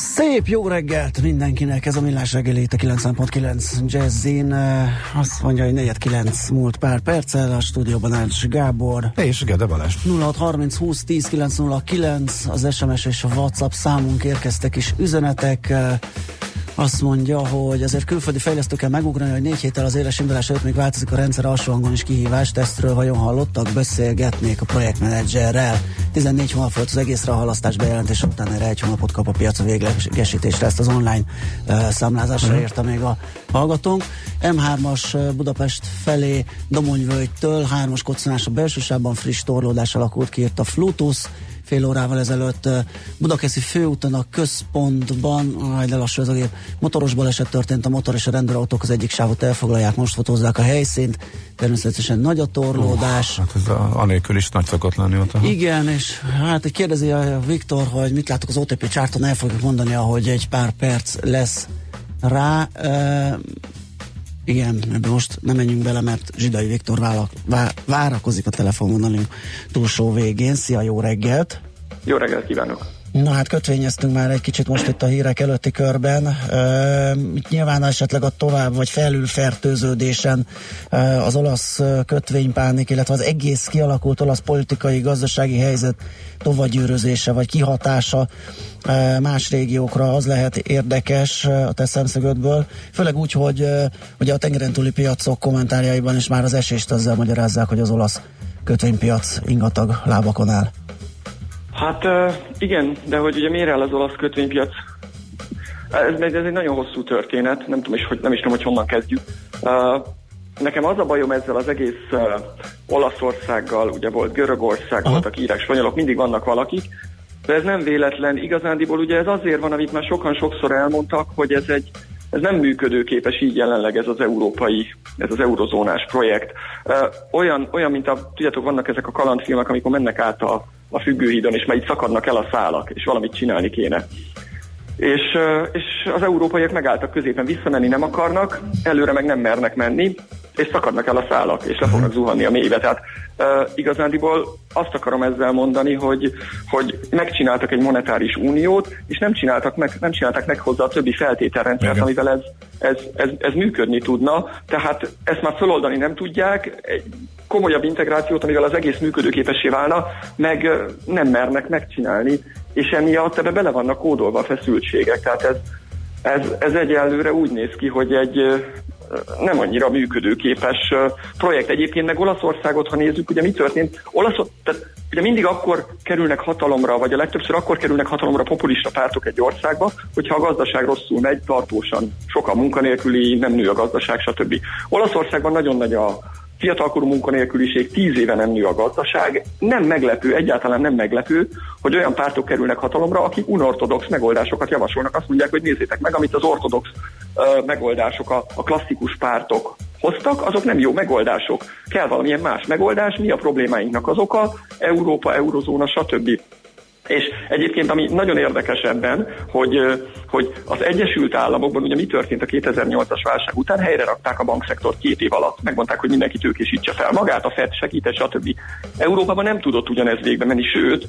Szép jó reggelt mindenkinek, ez a Millás reggeli itt a 90.9 Jazzin. Azt mondja, hogy 4.9 múlt pár perccel, a stúdióban Ács Gábor. És Gede Balázs. 0630 20 10 909 az SMS és a WhatsApp számunk érkeztek is üzenetek. Azt mondja, hogy azért külföldi fejlesztőkkel megugrani, hogy négy héttel az éles indulás előtt még változik a rendszer alsó hangon is kihívás. Tesztről vajon hallottak? Beszélgetnék a projektmenedzserrel. 14 hónap volt az egészre a halasztás bejelentés után erre egy hónapot kap a piac a véglegesítésre. Ezt az online uh, számlázásra uh-huh. írta még a hallgatónk. M3-as uh, Budapest felé Domonyvölgytől, 3-as koccanás a belsősában, friss torlódás alakult ki, a Flutus, fél órával ezelőtt Budakeszi főúton a központban, aj, de lassú ez a gép, motoros baleset történt, a motor és a rendőrautók az egyik sávot elfoglalják, most fotózzák a helyszínt, természetesen nagy a torlódás. Uh, hát ez a, anélkül is nagy szokott lenni ott. Igen, és hát kérdezi a Viktor, hogy mit látok az OTP csárton, el fogjuk mondani, ahogy egy pár perc lesz rá. Uh, igen, ebbe most nem menjünk bele, mert Zsidai Viktor vála, vá, várakozik a telefonvonalunk túlsó végén. Szia, jó reggelt! Jó reggelt kívánok! Na hát kötvényeztünk már egy kicsit most itt a hírek előtti körben. E, nyilván esetleg a tovább vagy felülfertőződésen e, az olasz kötvénypánik, illetve az egész kialakult olasz politikai, gazdasági helyzet tovagyűrözése vagy kihatása e, más régiókra az lehet érdekes a te szemszögödből, főleg úgy, hogy e, ugye a tengeren túli piacok kommentárjaiban is már az esést azzal magyarázzák, hogy az olasz kötvénypiac ingatag lábakon áll. Hát igen, de hogy ugye miért áll az olasz kötvénypiac? Ez, ez egy nagyon hosszú történet, nem tudom is, hogy, nem is tudom, hogy honnan kezdjük. Nekem az a bajom ezzel az egész uh, Olaszországgal, ugye volt Görögország, Aha. voltak írák, spanyolok, mindig vannak valakik, de ez nem véletlen. Igazándiból ugye ez azért van, amit már sokan sokszor elmondtak, hogy ez egy ez nem működőképes így jelenleg ez az európai, ez az eurozónás projekt. Uh, olyan, olyan, mint a, tudjátok, vannak ezek a kalandfilmek, amikor mennek át a, a függőhídon, és már itt szakadnak el a szálak, és valamit csinálni kéne. És, és az európaiak megálltak középen, visszamenni nem akarnak, előre meg nem mernek menni, és szakadnak el a szálak, és le fognak zuhanni a mélybe. Tehát uh, igazándiból azt akarom ezzel mondani, hogy, hogy megcsináltak egy monetáris uniót, és nem csináltak meg, nem csináltak meg hozzá a többi feltételrendszert, amivel ez, ez, ez, ez működni tudna. Tehát ezt már feloldani nem tudják, egy komolyabb integrációt, amivel az egész működőképessé válna, meg nem mernek megcsinálni, és emiatt ebbe bele vannak kódolva a feszültségek. Tehát ez, ez, ez egyelőre úgy néz ki, hogy egy nem annyira működőképes projekt. Egyébként meg Olaszországot, ha nézzük, ugye mi történt? Olaszor, tehát ugye mindig akkor kerülnek hatalomra, vagy a legtöbbször akkor kerülnek hatalomra populista pártok egy országba, hogyha a gazdaság rosszul megy, tartósan sokan munkanélküli, nem nő a gazdaság, stb. Olaszországban nagyon nagy a, fiatalkorú munkanélküliség, tíz éve nem nő a gazdaság. Nem meglepő, egyáltalán nem meglepő, hogy olyan pártok kerülnek hatalomra, akik unortodox megoldásokat javasolnak. Azt mondják, hogy nézzétek meg, amit az ortodox uh, megoldások, a, a klasszikus pártok hoztak, azok nem jó megoldások. Kell valamilyen más megoldás, mi a problémáinknak az oka, Európa, Eurozóna, stb. És egyébként, ami nagyon érdekes ebben, hogy, hogy az Egyesült Államokban ugye mi történt a 2008-as válság után, helyre rakták a bankszektort két év alatt. Megmondták, hogy mindenki tőkésítse fel magát, a FED segített, stb. Európában nem tudott ugyanez végbe menni, sőt,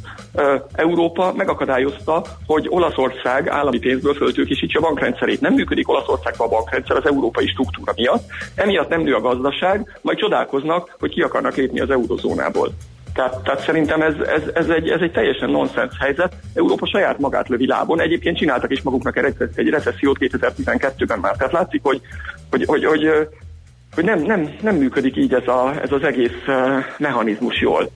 Európa megakadályozta, hogy Olaszország állami pénzből föltőkésítse a bankrendszerét. Nem működik Olaszországban a bankrendszer az európai struktúra miatt, emiatt nem nő a gazdaság, majd csodálkoznak, hogy ki akarnak lépni az eurozónából. Tehát, tehát szerintem ez, ez, ez, egy, ez egy teljesen nonsens helyzet. Európa saját magát lövi lábon. Egyébként csináltak is maguknak egy, egy recessziót 2012-ben már. Tehát látszik, hogy, hogy, hogy, hogy, hogy nem, nem, nem működik így ez, a, ez az egész mechanizmus jól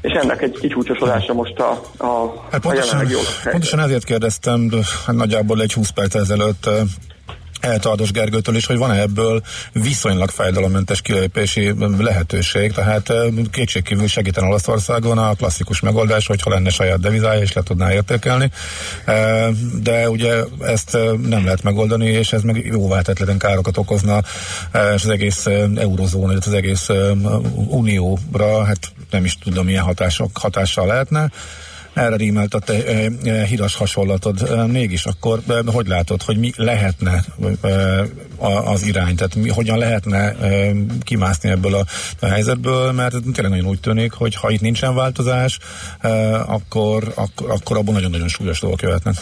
és ennek egy kicsúcsosodása most a, a, hát pontosan, a jelenlegi Pontosan ezért kérdeztem hát nagyjából egy 20 perc ezelőtt Tardos Gergőtől is, hogy van-e ebből viszonylag fájdalommentes kilépési lehetőség, tehát kétségkívül segíten Olaszországon a klasszikus megoldás, hogyha lenne saját devizája és le tudná értékelni, de ugye ezt nem lehet megoldani, és ez meg jóvá tetleten károkat okozna, és az egész eurozóna, az egész unióra, hát nem is tudom, milyen hatások, hatással lehetne erre rímelt a te e, e, hidas hasonlatod. E, mégis akkor hogy látod, hogy mi lehetne az irány, tehát mi, hogyan lehetne kimászni ebből a, helyzetből, mert tényleg nagyon úgy tűnik, hogy ha itt nincsen változás, akkor, akkor, akkor abban nagyon-nagyon súlyos dolgok jöhetnek.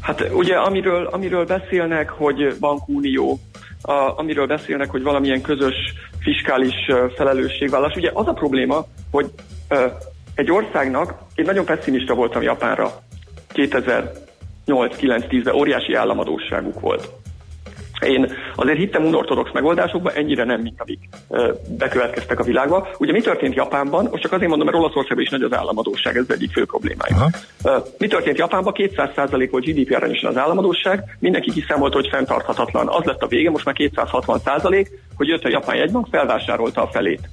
Hát ugye amiről, amiről beszélnek, hogy bankunió, a, amiről beszélnek, hogy valamilyen közös fiskális felelősségvállás. Ugye az a probléma, hogy egy országnak, én nagyon pessimista voltam Japánra 2008-9-10-ben, óriási államadóságuk volt. Én azért hittem unortodox megoldásokba, ennyire nem, mint amik bekövetkeztek a világba. Ugye mi történt Japánban? Most csak azért mondom, mert Olaszországban is nagy az államadóság, ez egyik fő problémája. Aha. mi történt Japánban? 200% volt GDP arányosan az államadóság, mindenki kiszámolta, hogy fenntarthatatlan. Az lett a vége, most már 260%, hogy jött a japán jegybank, felvásárolta a felét.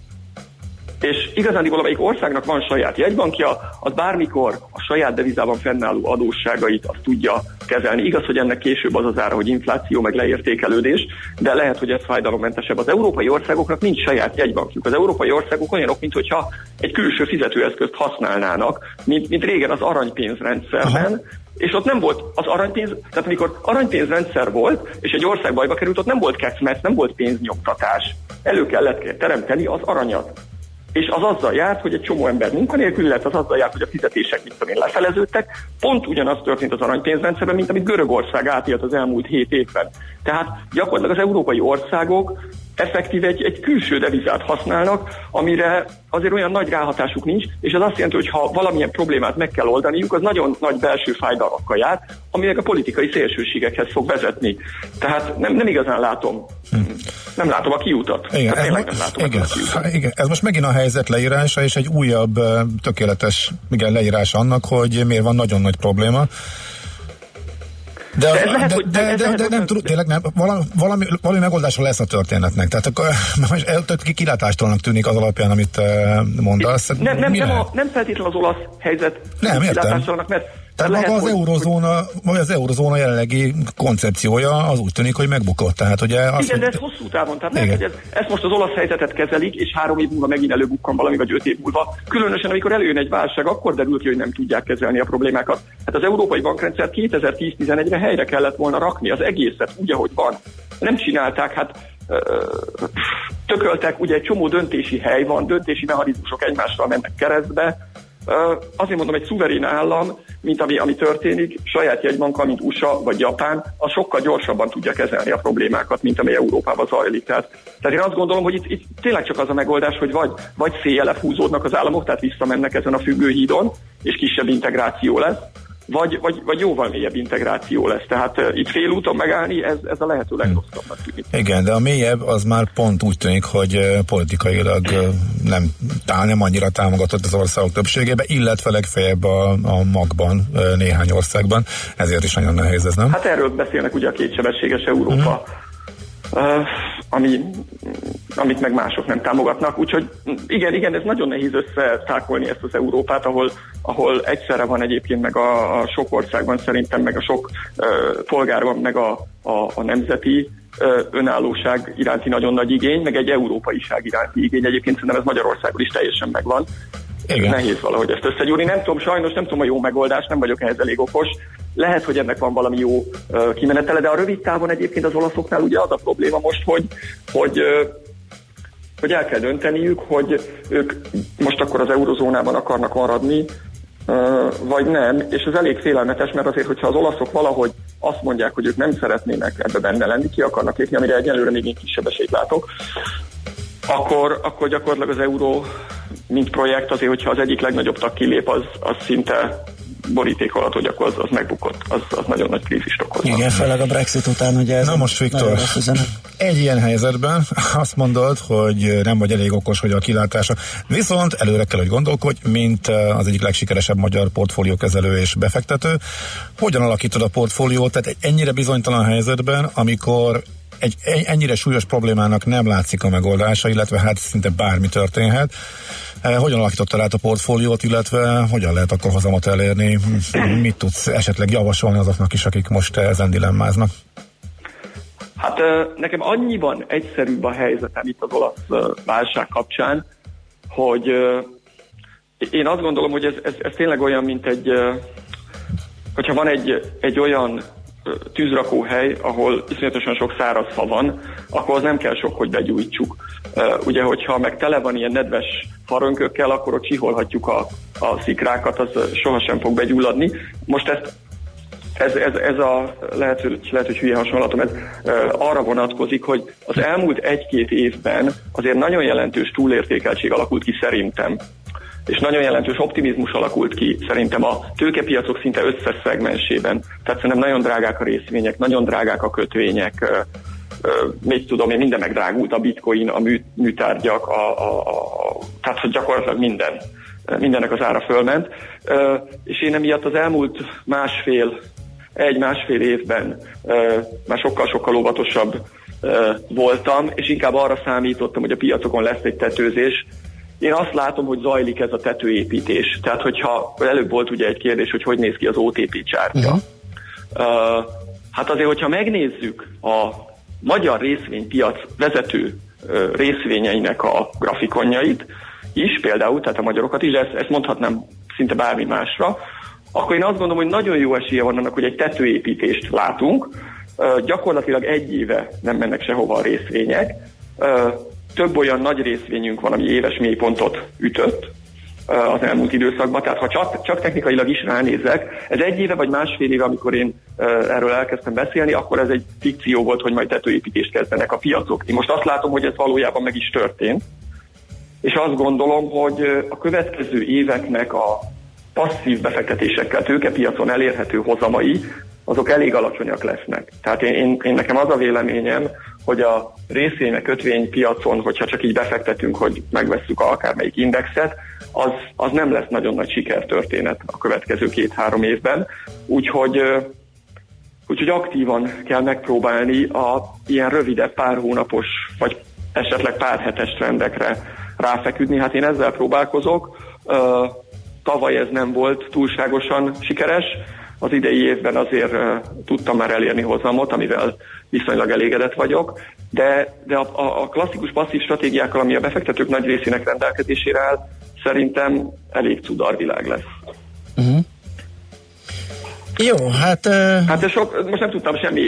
És igazán valamelyik országnak van saját jegybankja, az bármikor a saját devizában fennálló adósságait azt tudja kezelni. Igaz, hogy ennek később az az ára, hogy infláció, meg leértékelődés, de lehet, hogy ez fájdalommentesebb. Az európai országoknak nincs saját jegybankjuk. Az európai országok olyanok, mintha egy külső fizetőeszközt használnának, mint, mint régen az aranypénzrendszerben, Aha és ott nem volt az aranypénz, tehát amikor aranypénzrendszer volt, és egy ország bajba került, ott nem volt kecmet, nem volt pénznyomtatás. Elő kellett teremteni az aranyat és az azzal járt, hogy egy csomó ember munkanélkül lett, az azzal járt, hogy a fizetések mit tudom én lefeleződtek. Pont ugyanaz történt az aranypénzrendszerben, mint amit Görögország átélt az elmúlt hét évben. Tehát gyakorlatilag az európai országok effektív egy, egy külső devizát használnak, amire azért olyan nagy ráhatásuk nincs, és ez azt jelenti, hogy ha valamilyen problémát meg kell oldaniuk, az nagyon nagy belső fájdalmakkal jár, ami a politikai szélsőségekhez fog vezetni. Tehát nem, nem igazán látom, hm. nem látom a kiutat. Igen, ez, nem látom igen, a kiutat. igen, ez most megint a helyzet leírása, és egy újabb tökéletes igen, leírás annak, hogy miért van nagyon nagy probléma. De, de, lehet, de, hogy, de, de, de, de nem tudom, tényleg nem, valami, valami, valami megoldása lesz a történetnek. Tehát akkor most kilátástolnak tűnik az alapján, amit mondasz. Nem, nem, nem, a, nem feltétlenül az olasz helyzet nem, értem. mert tehát lehet, maga az eurozóna, vagy az eurozóna jelenlegi koncepciója az úgy tűnik, hogy megbukott. Tehát, ugye azt, Igen, de ez hosszú távon. Tehát lehet, hogy ez, ezt most az olasz helyzetet kezelik, és három év múlva megint előbukkan valami, vagy öt év múlva. Különösen, amikor előjön egy válság, akkor derül ki, hogy nem tudják kezelni a problémákat. Hát az európai bankrendszer 2010-11-re helyre kellett volna rakni az egészet úgy, ahogy van. Nem csinálták, hát tököltek, ugye egy csomó döntési hely van, döntési mechanizmusok egymással mennek keresztbe, azért mondom, egy szuverén állam, mint ami, ami történik, saját jegybanka, mint USA vagy Japán, az sokkal gyorsabban tudja kezelni a problémákat, mint amely Európában zajlik. Tehát, tehát én azt gondolom, hogy itt, itt tényleg csak az a megoldás, hogy vagy, vagy széjjel húzódnak az államok, tehát visszamennek ezen a függőhídon, és kisebb integráció lesz, vagy, vagy, vagy jóval mélyebb integráció lesz. Tehát uh, itt félúton megállni, ez, ez a lehető legrosszabbnak tűnik. Igen, de a mélyebb az már pont úgy tűnik, hogy uh, politikailag uh, nem, tá, nem annyira támogatott az országok többségében, illetve legfeljebb a, a magban uh, néhány országban. Ezért is nagyon nehéz ez, nem? Hát erről beszélnek ugye a kétsebességes Európa. Uh-huh Uh, ami, amit meg mások nem támogatnak. Úgyhogy igen, igen, ez nagyon nehéz összetákolni ezt az Európát, ahol, ahol egyszerre van egyébként meg a, a sok országban szerintem, meg a sok uh, polgárban, meg a, a, a nemzeti uh, önállóság iránti nagyon nagy igény, meg egy európaiság iránti igény. Egyébként szerintem ez Magyarországon is teljesen megvan. Igen. Nehéz valahogy ezt összegyúrni. Nem tudom, sajnos nem tudom a jó megoldást, nem vagyok ehhez elég okos. Lehet, hogy ennek van valami jó uh, kimenetele, de a rövid távon egyébként az olaszoknál ugye az a probléma most, hogy, hogy uh, hogy el kell dönteniük, hogy ők most akkor az eurozónában akarnak maradni, vagy nem, és ez elég félelmetes, mert azért, hogyha az olaszok valahogy azt mondják, hogy ők nem szeretnének ebbe benne lenni, ki akarnak lépni, amire egyelőre még én kisebb esélyt látok, akkor, akkor gyakorlatilag az euró, mint projekt, azért, hogyha az egyik legnagyobb tag kilép, az, az szinte borítékolható, hogy akkor az, az megbukott, az, az nagyon nagy krízist okoz. Igen, főleg a Brexit után ugye ez Na most Viktor, egy ilyen helyzetben azt mondod, hogy nem vagy elég okos, hogy a kilátása. Viszont előre kell, hogy gondolkodj, mint az egyik legsikeresebb magyar portfóliókezelő és befektető. Hogyan alakítod a portfóliót? Tehát egy ennyire bizonytalan helyzetben, amikor egy ennyire súlyos problémának nem látszik a megoldása, illetve hát szinte bármi történhet. Eh, hogyan alakította át a portfóliót, illetve hogyan lehet akkor hozamot elérni? Mit tudsz esetleg javasolni azoknak is, akik most ezen dilemmáznak? Hát eh, nekem annyiban egyszerűbb a helyzetem itt az olasz eh, válság kapcsán, hogy én azt gondolom, hogy ez, ez, ez tényleg olyan, mint egy, hogyha van egy, egy olyan tűzrakóhely, ahol iszonyatosan sok száraz fa van, akkor az nem kell sok, hogy begyújtsuk. Ugye, hogyha meg tele van ilyen nedves farönkökkel, akkor ott csiholhatjuk a, a szikrákat, az sohasem fog begyulladni. Most ezt ez, ez, ez a, lehet, lehet, hogy hülye hasonlatom, ez arra vonatkozik, hogy az elmúlt egy-két évben azért nagyon jelentős túlértékeltség alakult ki szerintem és nagyon jelentős optimizmus alakult ki szerintem a tőkepiacok szinte összes szegmensében. Tehát szerintem nagyon drágák a részvények, nagyon drágák a kötvények, még tudom én, minden megdrágult, a bitcoin, a mű, műtárgyak, a, a, a, tehát hogy gyakorlatilag minden, mindennek az ára fölment. És én emiatt az elmúlt másfél, egy-másfél évben már sokkal-sokkal óvatosabb voltam, és inkább arra számítottam, hogy a piacokon lesz egy tetőzés, én azt látom, hogy zajlik ez a tetőépítés. Tehát, hogyha előbb volt ugye egy kérdés, hogy hogy néz ki az OTP csártya. Uh-huh. Uh, hát azért, hogyha megnézzük a magyar részvénypiac vezető uh, részvényeinek a grafikonjait is, például, tehát a magyarokat is, ezt, ezt mondhatnám szinte bármi másra, akkor én azt gondolom, hogy nagyon jó esélye van annak, hogy egy tetőépítést látunk. Uh, gyakorlatilag egy éve nem mennek sehova a részvények. Uh, több olyan nagy részvényünk van, ami éves mélypontot ütött az elmúlt időszakban, tehát ha csak, csak technikailag is ránézek, ez egy éve vagy másfél éve, amikor én erről elkezdtem beszélni, akkor ez egy fikció volt, hogy majd tetőépítést kezdenek a piacok. Én most azt látom, hogy ez valójában meg is történt, és azt gondolom, hogy a következő éveknek a passzív befektetésekkel tőkepiacon elérhető hozamai, azok elég alacsonyak lesznek. Tehát én, én, én nekem az a véleményem, hogy a részvények kötvénypiacon, hogyha csak így befektetünk, hogy megvesszük akármelyik indexet, az, az nem lesz nagyon nagy sikertörténet a következő két-három évben. Úgyhogy, úgyhogy aktívan kell megpróbálni a ilyen rövidebb pár hónapos, vagy esetleg pár hetes trendekre ráfeküdni. Hát én ezzel próbálkozok. Tavaly ez nem volt túlságosan sikeres, az idei évben azért tudtam már elérni hozamot, amivel viszonylag elégedett vagyok, de, de a, a, klasszikus passzív stratégiákkal, ami a befektetők nagy részének rendelkezésére áll, szerintem elég cudarvilág lesz. Uh-huh. Jó, hát... Uh... Hát sok, most nem tudtam semmi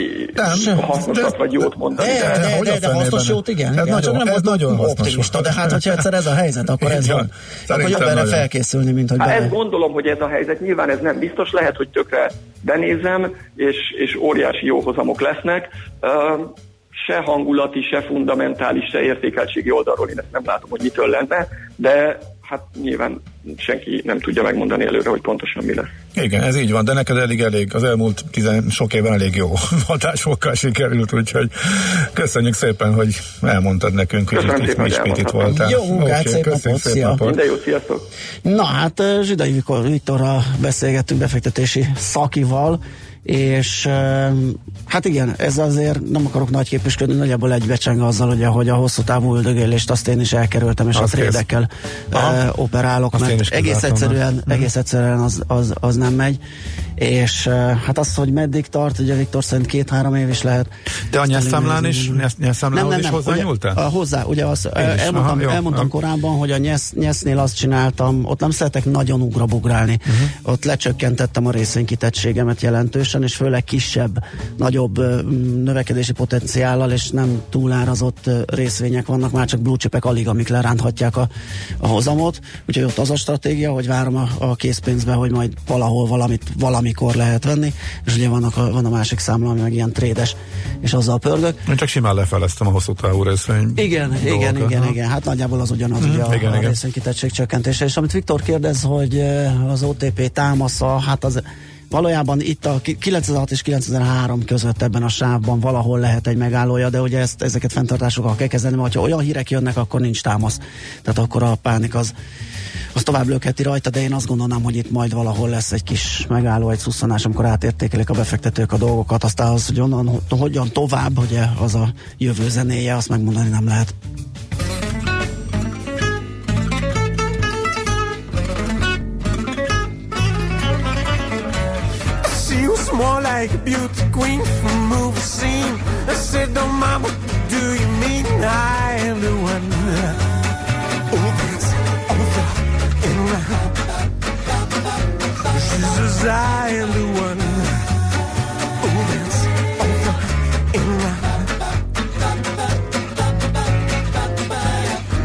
nem, hasznosat de, vagy jót mondani. De, de, de, de, de hasznos jót, igen. Igen nagyon, csak nem ez nagyon optimista, de hát hogyha egyszer ez a helyzet, akkor ez van. Akkor jobb erre felkészülni, mint hogy... Hát ezt gondolom, hogy ez a helyzet, nyilván ez nem biztos, lehet, hogy tökre benézem, és, és óriási jó hozamok lesznek. Uh, se hangulati, se fundamentális, se értékeltségi oldalról én ezt nem látom, hogy mitől lenne, de hát nyilván senki nem tudja megmondani előre, hogy pontosan mi lesz. Igen, ez így van, de neked elég elég, az elmúlt tizen sok évben elég jó hatásokkal sikerült, úgyhogy köszönjük szépen, hogy elmondtad nekünk, hogy itt, szépen, itt, itt, itt voltál. Jó munkát, okay, szép napot, szép napot. Minden jó, sziasztok! Na hát Zsidai Viktorral beszélgettünk befektetési szakival, és hát igen, ez azért nem akarok nagy képüsködni, nagyjából egybecseng azzal, hogy a hosszú távú üldögélést azt én is elkerültem, és azt a trédekkel operálok, azt mert egész egyszerűen, mhm. egész egyszerűen az, az, az nem megy és hát az, hogy meddig tart, ugye Viktor szerint két-három év is lehet. De a nyelszámlán is, nyelszámlán is hozzányúltál? Ugye, hozzá, ugye azt elmondtam, aha, jó, elmondtam jó. korábban, hogy a nyesz, nyesznél azt csináltam, ott nem szeretek nagyon ugrabugrálni, uh-huh. ott lecsökkentettem a részvénykitettségemet jelentősen, és főleg kisebb, nagyobb növekedési potenciállal, és nem túlárazott részvények vannak, már csak blue chipek alig, amik leránthatják a, a hozamot, úgyhogy ott az a stratégia, hogy várom a, a készpénzbe, hogy majd valahol valamit, valami valamikor lehet venni, és ugye vannak a, van a másik számla, ami meg ilyen trédes, és azzal pörgök. Én csak simán lefeleztem a hosszú távú részvény. Igen, dolgokat, igen, igen, ha? igen, hát nagyjából az ugyanaz mm, ugye a, igen, a részvénykitettség csökkentése, és amit Viktor kérdez, hogy az OTP támasza, hát az valójában itt a 96 és 93 között ebben a sávban valahol lehet egy megállója, de ugye ezt, ezeket fenntartásokkal kell kezdeni, mert ha olyan hírek jönnek, akkor nincs támasz. Tehát akkor a pánik az, az tovább lökheti rajta, de én azt gondolnám, hogy itt majd valahol lesz egy kis megálló, egy szusszanás, amikor átértékelik a befektetők a dolgokat, aztán az, hogy onnan, hogyan tovább, ugye az a jövő zenéje, azt megmondani nem lehet. more like a beauty queen from movie scene. I said, don't mama, do you mean I am the one? I am the one. And.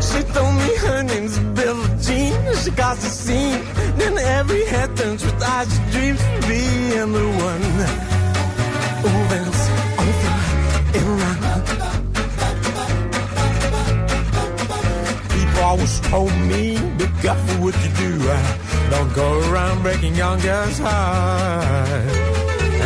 She told me her name's Billie Jean. She caused a scene. Then every head turns with eyes dreams of being the one and. People always told me, be careful what you do. Don't go around breaking young girls' hearts.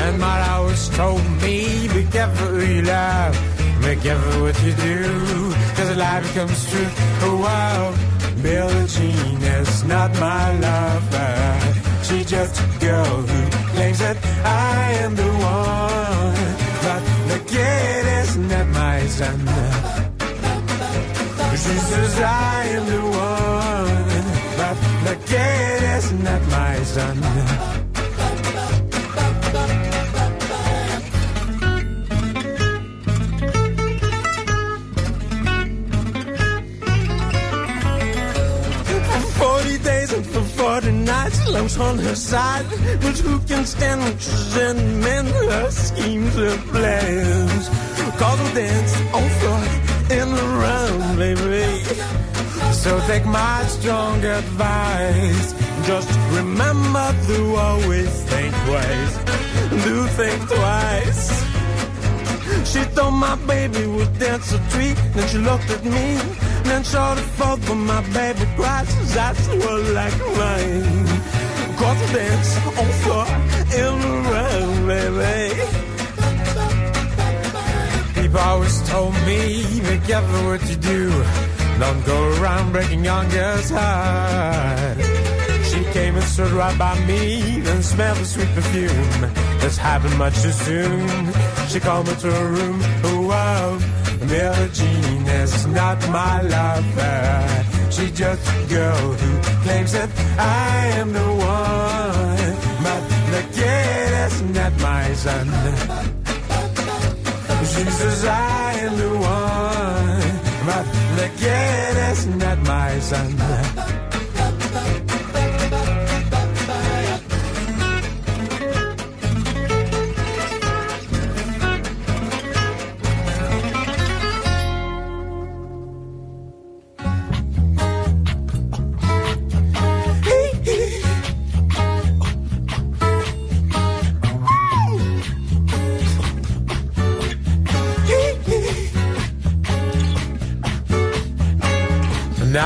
And my always told me, be careful who you love. Be careful what you do, cause a lie becomes truth. Oh, wow. Billie Jean is not my lover. She's just a girl who claims that I am the one. But the kid is not my son. She says I am the one. La is not my son. Forty days and for forty nights, love's on her side. But who can stand and mend her schemes and plans? Cause we dance on floor in the round, baby. So take my strong advice. Just remember to always think twice. Do think twice. She thought my baby would dance a treat. Then she looked at me. Then showed it forth for my baby cries. That's what like mine confidence on floor in the room, baby. People always told me, be careful what you do. Don't go around breaking young girls' hearts. She came and stood right by me and smelled the sweet perfume. This happened much too soon. She called me to her room. Oh, wow. Jean is not my lover. She's just a girl who claims that I am the one. But the kid is not my son. She says I am the one. But the kid is not my son.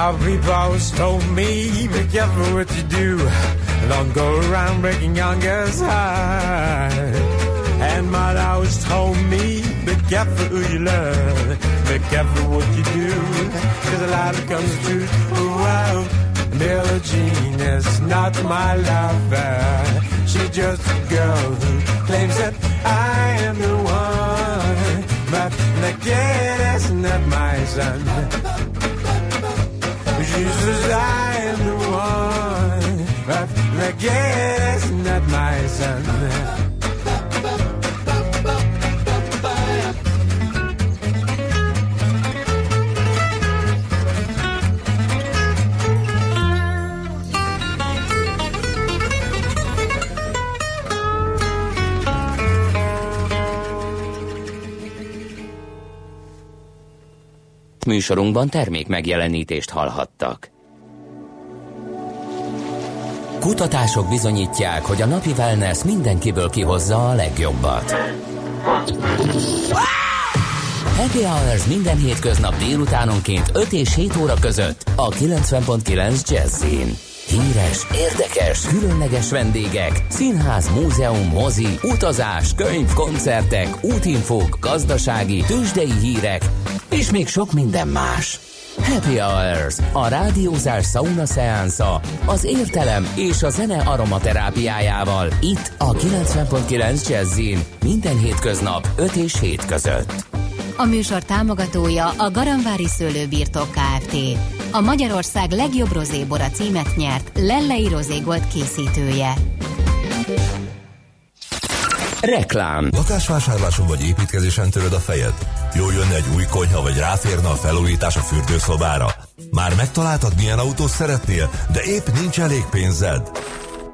Now people always told me, be careful what you do. Don't go around breaking young girls' hearts. And mother always told me, be careful who you love. Be careful what you do. Cause a lot becomes the truth. Oh, wow. Jean is not my lover. She's just a girl who claims that I am the one. But the kid is not my son. Jesus, I am the one. But the guess not my son. Műsorunkban termék megjelenítést hallhattak. Kutatások bizonyítják, hogy a napi wellness mindenkiből kihozza a legjobbat. Happy Hours minden hétköznap délutánonként 5 és 7 óra között a 90.9 Jazzin. Híres, érdekes, különleges vendégek, színház, múzeum, mozi, utazás, könyv, koncertek, útinfók, gazdasági, tőzsdei hírek, és még sok minden más. Happy Hours, a rádiózás sauna szeánsza, az értelem és a zene aromaterápiájával. Itt a 90.9 Jazzin, minden hétköznap 5 és 7 között. A műsor támogatója a Garamvári Szőlőbirtok Kft. A Magyarország legjobb rozébora címet nyert Lellei Rozégolt készítője. Reklám Lakásvásárláson vagy építkezésen töröd a fejed? Jó jönne egy új konyha, vagy ráférne a felújítás a fürdőszobára? Már megtaláltad, milyen autót szeretnél, de épp nincs elég pénzed?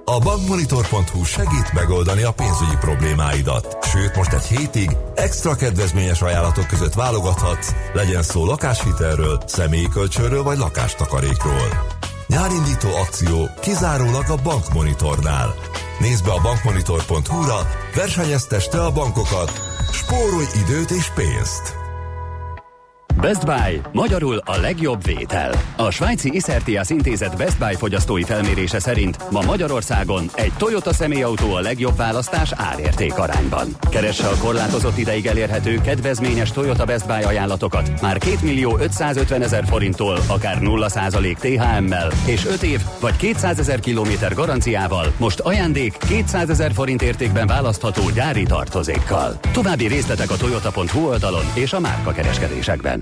A bankmonitor.hu segít megoldani a pénzügyi problémáidat. Sőt, most egy hétig extra kedvezményes ajánlatok között válogathatsz, legyen szó lakáshitelről, személyi kölcsönről vagy lakástakarékról. Nyárindító akció kizárólag a Bankmonitornál. Nézd be a bankmonitor.hu-ra, versenyezteste a bankokat, spórolj időt és pénzt! Best Buy, magyarul a legjobb vétel. A svájci Iszertias intézet Best Buy fogyasztói felmérése szerint ma Magyarországon egy Toyota személyautó a legjobb választás árérték arányban. Keresse a korlátozott ideig elérhető kedvezményes Toyota Best Buy ajánlatokat már 2 millió 550 ezer forinttól, akár 0% THM-mel és 5 év vagy 200 ezer kilométer garanciával most ajándék 200 ezer forint értékben választható gyári tartozékkal. További részletek a toyota.hu oldalon és a márka kereskedésekben.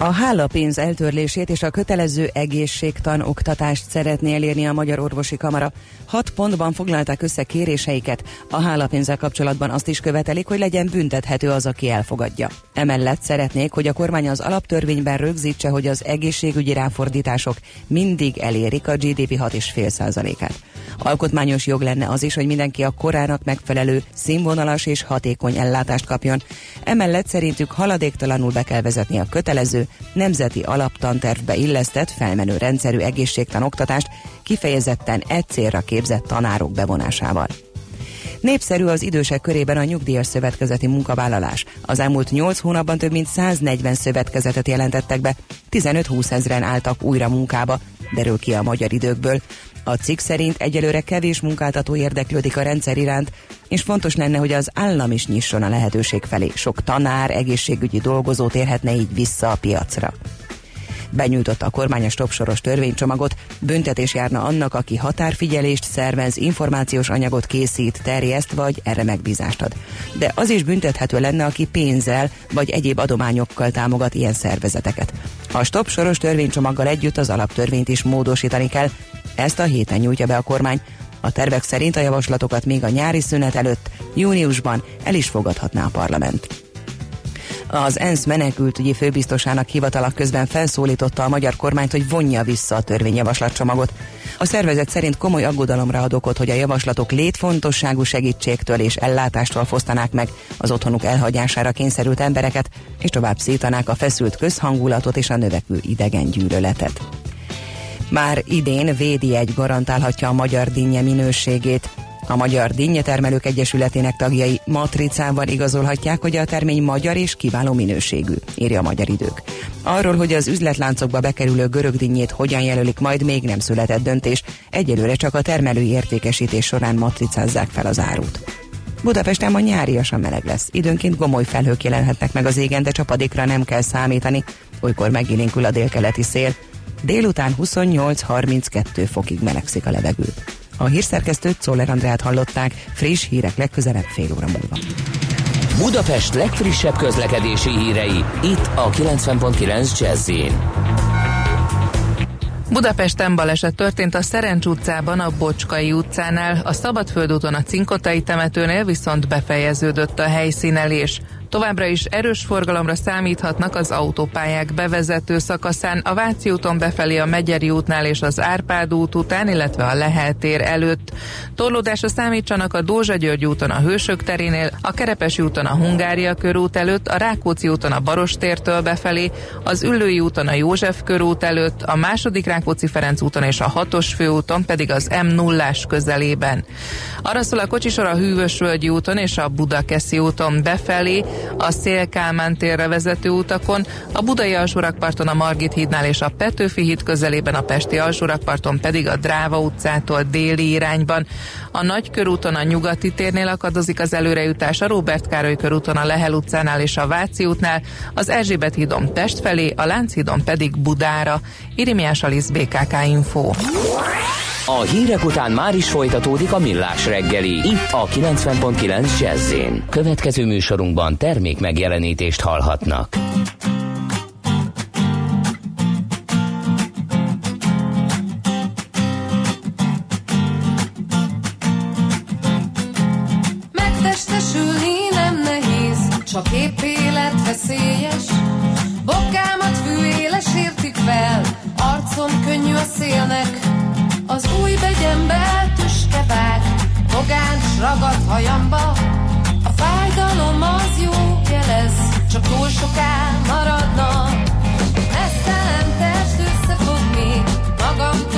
A hálapénz eltörlését és a kötelező egészségtan oktatást szeretné elérni a Magyar Orvosi Kamara. Hat pontban foglalták össze kéréseiket. A hálapénzzel kapcsolatban azt is követelik, hogy legyen büntethető az, aki elfogadja. Emellett szeretnék, hogy a kormány az alaptörvényben rögzítse, hogy az egészségügyi ráfordítások mindig elérik a GDP 6,5%-át. Alkotmányos jog lenne az is, hogy mindenki a korának megfelelő, színvonalas és hatékony ellátást kapjon. Emellett szerintük haladéktalanul be kell vezetni a kötelező, nemzeti alaptantervbe illesztett, felmenő rendszerű egészségtan oktatást, kifejezetten egy célra képzett tanárok bevonásával. Népszerű az idősek körében a nyugdíjas szövetkezeti munkavállalás. Az elmúlt 8 hónapban több mint 140 szövetkezetet jelentettek be, 15-20 ezeren álltak újra munkába, derül ki a magyar időkből. A cikk szerint egyelőre kevés munkáltató érdeklődik a rendszer iránt, és fontos lenne, hogy az állam is nyisson a lehetőség felé. Sok tanár, egészségügyi dolgozó térhetne így vissza a piacra benyújtotta a kormány a stopsoros törvénycsomagot, büntetés járna annak, aki határfigyelést szervez, információs anyagot készít, terjeszt vagy erre megbízást ad. De az is büntethető lenne, aki pénzzel vagy egyéb adományokkal támogat ilyen szervezeteket. A stopsoros törvénycsomaggal együtt az alaptörvényt is módosítani kell, ezt a héten nyújtja be a kormány. A tervek szerint a javaslatokat még a nyári szünet előtt, júniusban el is fogadhatná a parlament. Az ENSZ menekültügyi főbiztosának hivatala közben felszólította a magyar kormányt, hogy vonja vissza a törvényjavaslatcsomagot. A szervezet szerint komoly aggodalomra ad okot, hogy a javaslatok létfontosságú segítségtől és ellátástól fosztanák meg az otthonuk elhagyására kényszerült embereket, és tovább szítanák a feszült közhangulatot és a növekvő idegen gyűlöletet. Már idén védi egy garantálhatja a magyar dinnye minőségét. A Magyar Dinnyetermelők Egyesületének tagjai matricával igazolhatják, hogy a termény magyar és kiváló minőségű, írja a Magyar Idők. Arról, hogy az üzletláncokba bekerülő görög dinnyét hogyan jelölik majd még nem született döntés, egyelőre csak a termelői értékesítés során matricázzák fel az árut. Budapesten ma nyáriasan meleg lesz. Időnként gomoly felhők jelenhetnek meg az égen, de csapadékra nem kell számítani. Olykor megélénkül a délkeleti szél. Délután 28-32 fokig melegszik a levegő. A hírszerkesztőt Czoller Andrát hallották, friss hírek legközelebb fél óra múlva. Budapest legfrissebb közlekedési hírei, itt a 90.9 jazz Budapesten baleset történt a Szerencs utcában, a Bocskai utcánál, a Szabadföld úton a Cinkotai temetőnél viszont befejeződött a helyszínelés. Továbbra is erős forgalomra számíthatnak az autópályák bevezető szakaszán, a Váci úton befelé a Megyeri útnál és az Árpád út után, illetve a Lehel tér előtt. Torlódásra számítsanak a Dózsa György úton a Hősök terénél, a Kerepesi úton a Hungária körút előtt, a Rákóczi úton a Barostértől befelé, az Üllői úton a József körút előtt, a második Rákóczi Ferenc úton és a hatos főúton pedig az m 0 közelében. Arra szól a kocsisor a Hűvösvölgyi úton és a Budakeszi úton befelé, a Szélkálmán térre vezető utakon, a Budai alsórakparton a Margit hídnál és a Petőfi híd közelében, a Pesti alsórakparton pedig a Dráva utcától déli irányban. A Nagykörúton a Nyugati térnél akadozik az előrejutás, a Róbert Károly körúton a Lehel utcánál és a Váci útnál, az Erzsébet hídon Pest felé, a Lánchídon pedig Budára. Irimiás Alisz BKK Info. A hírek után már is folytatódik a millás reggeli. Itt a 90.9 jazz Következő műsorunkban termék megjelenítést hallhatnak. Megtestesülni nem nehéz, csak épp élet veszélyes. Bokámat fű éles értik fel, arcom könnyű a szélnek, az új begyembe tüske vág, Fogány ragad hajamba, a fájdalom az jó jelez, csak túl soká maradna. Esztelen test összefogni, magamtól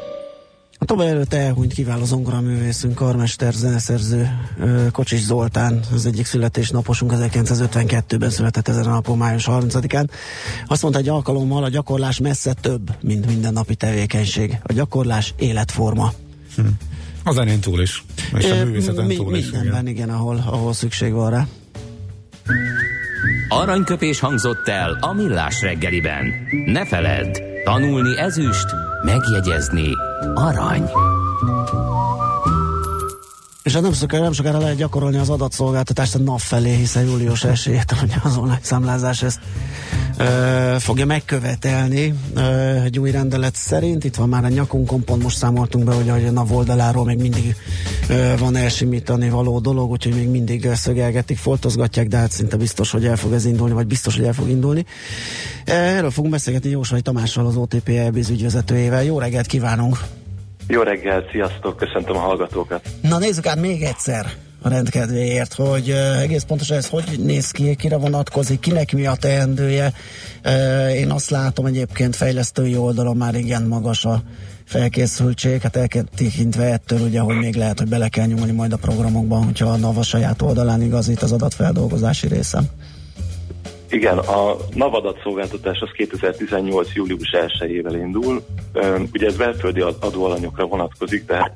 A tovább előtt elhunyt kiváló zongoraművészünk, karmester, zeneszerző Kocsis Zoltán, az egyik születésnaposunk 1952-ben született ezen a napon, május 30-án. Azt mondta egy alkalommal, a gyakorlás messze több, mint mindennapi tevékenység. A gyakorlás életforma. Hm. A zenén túl is, és a művészeten mi- túl is. Mindenben, igen, ahol, ahol szükség van rá. Aranyköpés hangzott el a millás reggeliben. Ne feledd, tanulni ezüst, Megjegyezni arany. És nem sokára, nem sokára lehet gyakorolni az adatszolgáltatást a NAV felé, hiszen július 1 hogy az online számlázás ezt fogja megkövetelni ö, egy új rendelet szerint. Itt van már a nyakunkon, pont most számoltunk be, hogy a NAV oldaláról még mindig ö, van elsimítani való dolog, úgyhogy még mindig szögelgetik, foltozgatják, de hát szinte biztos, hogy el fog ez indulni, vagy biztos, hogy el fog indulni. Erről fogunk beszélgetni Jósai Tamással, az OTP ügyvezetőjével. Jó reggelt kívánunk! Jó reggel, sziasztok, köszöntöm a hallgatókat. Na nézzük át még egyszer a rendkedvéért, hogy egész pontosan ez hogy néz ki, kire vonatkozik, kinek mi a teendője. Én azt látom egyébként fejlesztői oldalon már igen magas a felkészültség, hát eltekintve ettől ugye, hogy még lehet, hogy bele kell nyúlni majd a programokban, hogyha a NAVA saját oldalán igazít az adatfeldolgozási részem. Igen, a NAV adatszolgáltatás az 2018. július 1-ével indul. Ugye ez belföldi adóalanyokra vonatkozik, tehát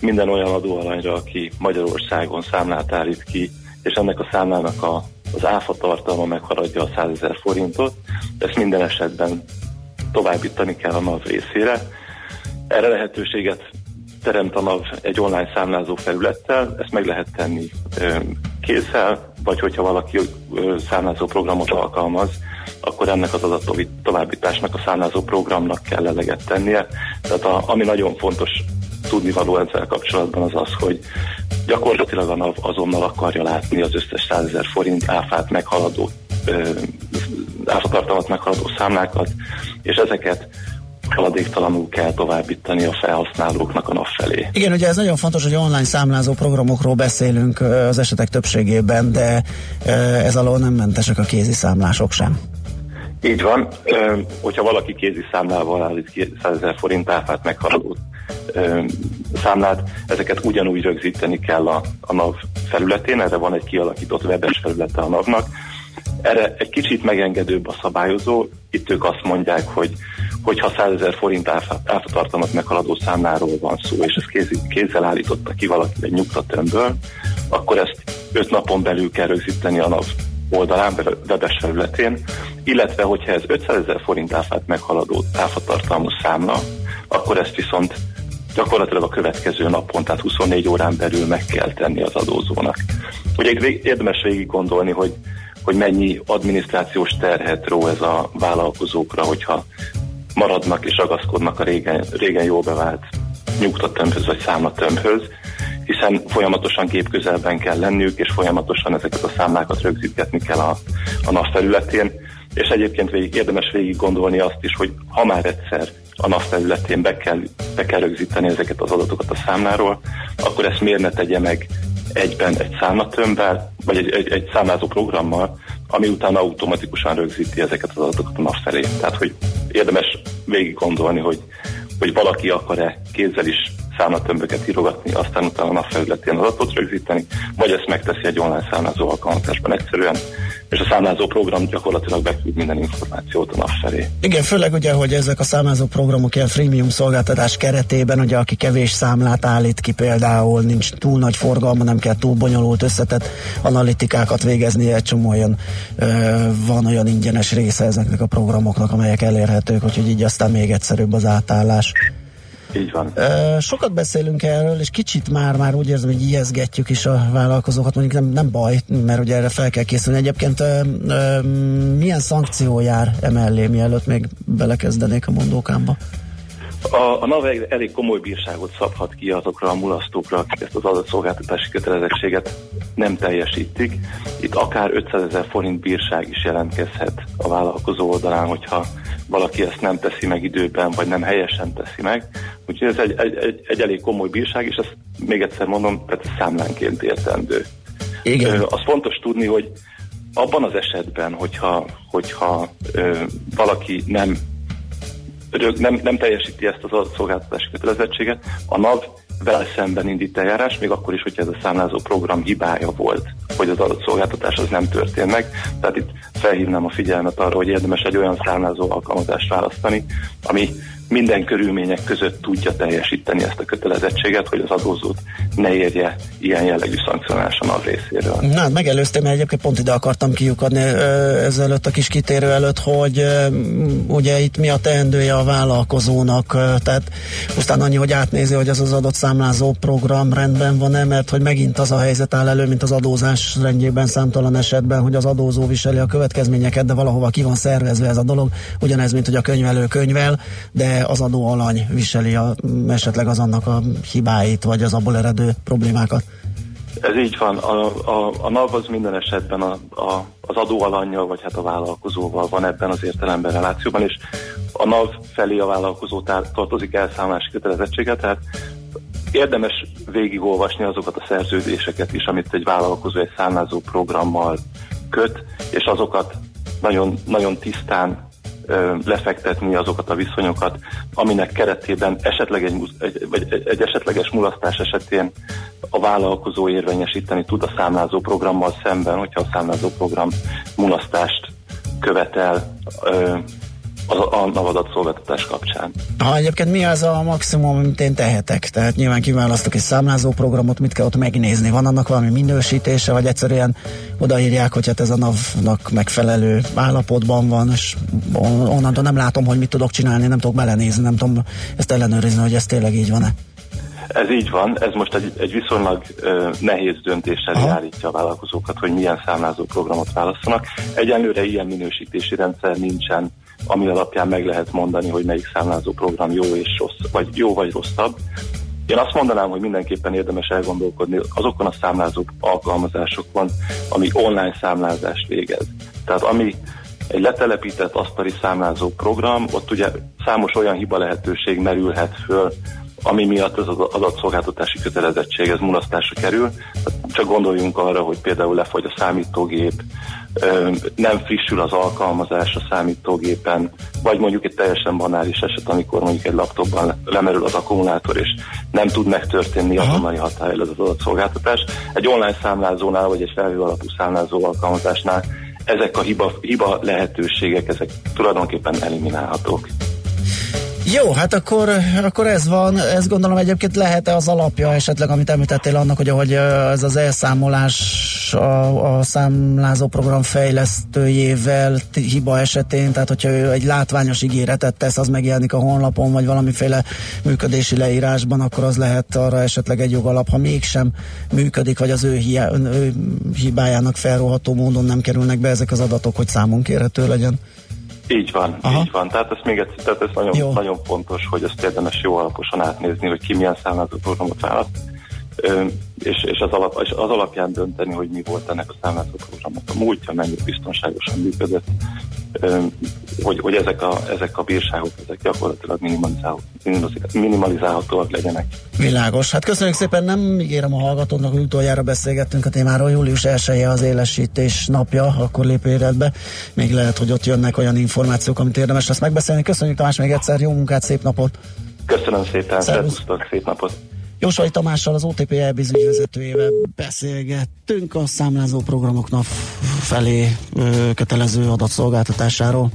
minden olyan adóalanyra, aki Magyarországon számlát állít ki, és ennek a számlának a, az áfa tartalma megharadja a 100 ezer forintot, ezt minden esetben továbbítani kell a NAV részére. Erre lehetőséget teremt a NAV egy online számlázó felülettel, ezt meg lehet tenni kézzel, vagy hogyha valaki számlázó programot alkalmaz, akkor ennek az adat továbbításnak a számlázó programnak kell eleget tennie. Tehát a, ami nagyon fontos tudnivaló ezzel kapcsolatban az az, hogy gyakorlatilag a NAV azonnal akarja látni az összes 100 ezer forint áfát meghaladó áfatartalmat meghaladó számlákat, és ezeket haladéktalanul kell továbbítani a felhasználóknak a nap felé. Igen, ugye ez nagyon fontos, hogy online számlázó programokról beszélünk az esetek többségében, de ez alól nem mentesek a kézi számlások sem. Így van, hogyha valaki kézi számlával állít ki 100 ezer forint áfát meghaladó számlát, ezeket ugyanúgy rögzíteni kell a, a NAV felületén, erre van egy kialakított webes felülete a NAV-nak. Erre egy kicsit megengedőbb a szabályozó, itt ők azt mondják, hogy hogyha 100 ezer forint áfatartalmat meghaladó számláról van szó, és ezt kéz, kézzel állította ki valaki egy nyugtatömből, akkor ezt 5 napon belül kell rögzíteni a NAV oldalán, webes felületén, illetve hogyha ez 500 ezer forint áfát meghaladó áfatartalmú számla, akkor ezt viszont gyakorlatilag a következő napon, tehát 24 órán belül meg kell tenni az adózónak. Ugye érdemes végig gondolni, hogy, hogy mennyi adminisztrációs terhet ró ez a vállalkozókra, hogyha maradnak és ragaszkodnak a régen, régen jól bevált nyugtatömbhöz vagy számlatömbhöz, hiszen folyamatosan gépközelben kell lenniük, és folyamatosan ezeket a számlákat rögzítgetni kell a, a NAV felületén, és egyébként végig, érdemes végig gondolni azt is, hogy ha már egyszer a NAV felületén be kell, be kell rögzíteni ezeket az adatokat a számláról, akkor ezt miért ne tegye meg egyben egy számlatömbben, vagy egy, egy, egy számlázó programmal, ami utána automatikusan rögzíti ezeket az adatokat a NAV felé. Tehát, hogy érdemes végig gondolni, hogy, hogy valaki akar-e kézzel is számlatömböket írogatni, aztán utána a NAV felületén adatot rögzíteni, vagy ezt megteszi egy online számlázó alkalmazásban egyszerűen, és a számlázó program gyakorlatilag beküld minden információt a NAV felé. Igen, főleg ugye, hogy ezek a számlázó programok ilyen freemium szolgáltatás keretében, ugye aki kevés számlát állít ki például, nincs túl nagy forgalma, nem kell túl bonyolult összetett analitikákat végezni, egy csomó olyan, ö, van olyan ingyenes része ezeknek a programoknak, amelyek elérhetők, úgyhogy így aztán még egyszerűbb az átállás. Így van. Sokat beszélünk erről, és kicsit már, már úgy érzem, hogy ijeszgetjük is a vállalkozókat, mondjuk nem, nem baj, mert ugye erre fel kell készülni. Egyébként milyen szankció jár emellé, mielőtt még belekezdenék a mondókámba? A, a NAV elég komoly bírságot szabhat ki azokra a mulasztókra, akik ezt az adatszolgáltatási kötelezettséget nem teljesítik. Itt akár 500 ezer forint bírság is jelentkezhet a vállalkozó oldalán, hogyha valaki ezt nem teszi meg időben, vagy nem helyesen teszi meg. Úgyhogy ez egy, egy, egy, egy elég komoly bírság, és ezt még egyszer mondom, tehát számlánként értendő. Igen. Az fontos tudni, hogy abban az esetben, hogyha, hogyha ö, valaki nem nem, nem teljesíti ezt az adatszolgáltatási kötelezettséget, a NAV vele szemben indít eljárás, még akkor is, hogyha ez a számlázó program hibája volt, hogy az adatszolgáltatás az nem történt meg. Tehát itt felhívnám a figyelmet arra, hogy érdemes egy olyan számlázó alkalmazást választani, ami minden körülmények között tudja teljesíteni ezt a kötelezettséget, hogy az adózót ne érje ilyen jellegű szankcionálás a részéről. Na, megelőztem, mert egyébként pont ide akartam kiukadni ezelőtt a kis kitérő előtt, hogy ugye itt mi a teendője a vállalkozónak, tehát aztán annyi, hogy átnézi, hogy az az adott számlázó program rendben van-e, mert hogy megint az a helyzet áll elő, mint az adózás rendjében számtalan esetben, hogy az adózó viseli a következményeket, de valahova ki van szervezve ez a dolog, ugyanez, mint hogy a könyvelő könyvel, de az adó alany viseli a, esetleg az annak a hibáit, vagy az abból eredő problémákat. Ez így van. A, a, a NAV az minden esetben a, a, az adóalanyjal, vagy hát a vállalkozóval van ebben az értelemben relációban, és a NAV felé a vállalkozó tartozik elszámolási kötelezettsége, tehát érdemes végigolvasni azokat a szerződéseket is, amit egy vállalkozó egy számlázó programmal köt, és azokat nagyon, nagyon tisztán lefektetni azokat a viszonyokat, aminek keretében esetleg egy, egy, egy, egy esetleges mulasztás esetén a vállalkozó érvényesíteni tud a számlázó programmal szemben, hogyha a számlázó program mulasztást követel a, a navadatszolgáltatás kapcsán. Ha egyébként mi az a maximum, amit én tehetek? Tehát nyilván kiválasztok egy számlázó programot, mit kell ott megnézni? Van annak valami minősítése, vagy egyszerűen odaírják, hogy hát ez a NAV-nak megfelelő állapotban van, és onnantól nem látom, hogy mit tudok csinálni, nem tudok belenézni, nem tudom ezt ellenőrizni, hogy ez tényleg így van-e. Ez így van, ez most egy, egy viszonylag uh, nehéz döntéssel Aha. állítja a vállalkozókat, hogy milyen számlázó programot választanak. Egyelőre ilyen minősítési rendszer nincsen ami alapján meg lehet mondani, hogy melyik számlázó program jó és rossz, vagy jó vagy rosszabb. Én azt mondanám, hogy mindenképpen érdemes elgondolkodni azokon a számlázó alkalmazásokon, ami online számlázást végez. Tehát ami egy letelepített asztali számlázó program, ott ugye számos olyan hiba lehetőség merülhet föl, ami miatt az adatszolgáltatási kötelezettség ez mulasztásra kerül. Csak gondoljunk arra, hogy például lefogy a számítógép, nem frissül az alkalmazás a számítógépen, vagy mondjuk egy teljesen banális eset, amikor mondjuk egy laptopban lemerül az akkumulátor, és nem tud megtörténni azonnali hatályra az adatszolgáltatás. Egy online számlázónál, vagy egy felhő alapú számlázó alkalmazásnál ezek a hiba, hiba lehetőségek, ezek tulajdonképpen eliminálhatók. Jó, hát akkor, akkor ez van. Ezt gondolom egyébként lehet-e az alapja esetleg, amit említettél annak, hogy ahogy ez az elszámolás a, a számlázó program fejlesztőjével hiba esetén, tehát hogyha ő egy látványos ígéretet tesz, az megjelenik a honlapon, vagy valamiféle működési leírásban, akkor az lehet arra esetleg egy jogalap, ha mégsem működik, vagy az ő, hiá, ő hibájának felróható módon nem kerülnek be ezek az adatok, hogy számon kérhető legyen. Így van, Aha. így van. Tehát ez még egyszer, tehát ez nagyon, nagyon fontos, hogy ezt érdemes jó alaposan átnézni, hogy ki milyen számlázó programot választ, és, és, az alap, és az alapján dönteni, hogy mi volt ennek a számlázó programnak a múltja, mennyire biztonságosan működött, hogy, hogy ezek, a, ezek a bírságok ezek gyakorlatilag minimalizálhatóak legyenek. Világos. Hát köszönjük szépen, nem ígérem a hallgatónak, hogy utoljára beszélgettünk a témáról. Július 1 az élesítés napja, akkor lép életbe. Még lehet, hogy ott jönnek olyan információk, amit érdemes lesz megbeszélni. Köszönjük Tamás még egyszer, jó munkát, szép napot! Köszönöm szépen, szervusztok, szép napot! Jósai Tamással, az OTP elbíz ügyvezetőjével beszélgettünk a számlázó programoknak felé kötelező adatszolgáltatásáról.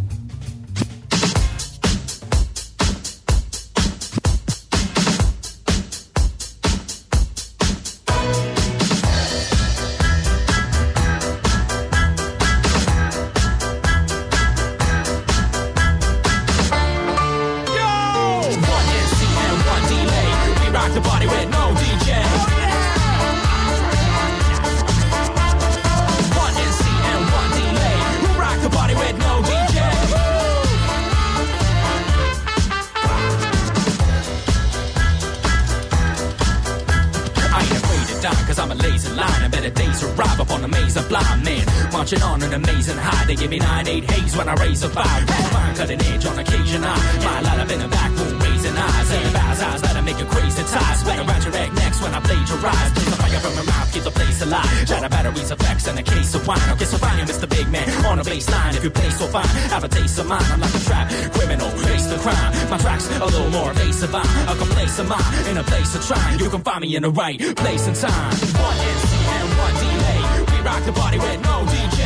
the right place and time. One MC and one delay. We rock the party with no DJ.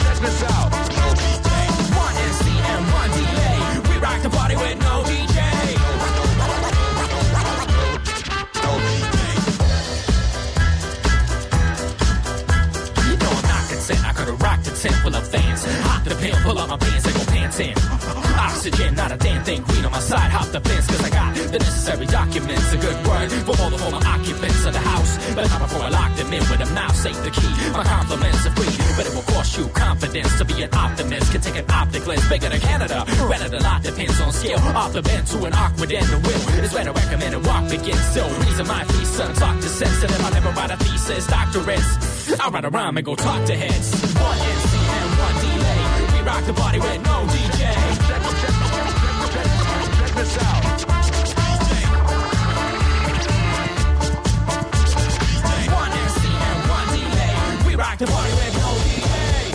Check this out. No DJ. One and one delay. We rock the party with no DJ. You know I'm not content. I could've rocked the tent full of fans. Hot the pin, pull up my pants and in. Oxygen, not a damn thing green on my side. Hop the fence, cause I got the necessary documents. A good word for all the former occupants of the house. But not before I lock them in with a mouse, save the key. My compliments are free, but it will cost you confidence to be an optimist. Can take an optic lens bigger than Canada. Granted, a lot depends on scale. Off the bend to an awkward end, the will is where to recommend and walk begins. Still, reason my feet son talk to sensitive. I never write a thesis, doctorates. I write a rhyme and go talk to heads. One rock the party with no DJ. Check, check, check, check, this out. One MC and one delay. We rock the party with no delay.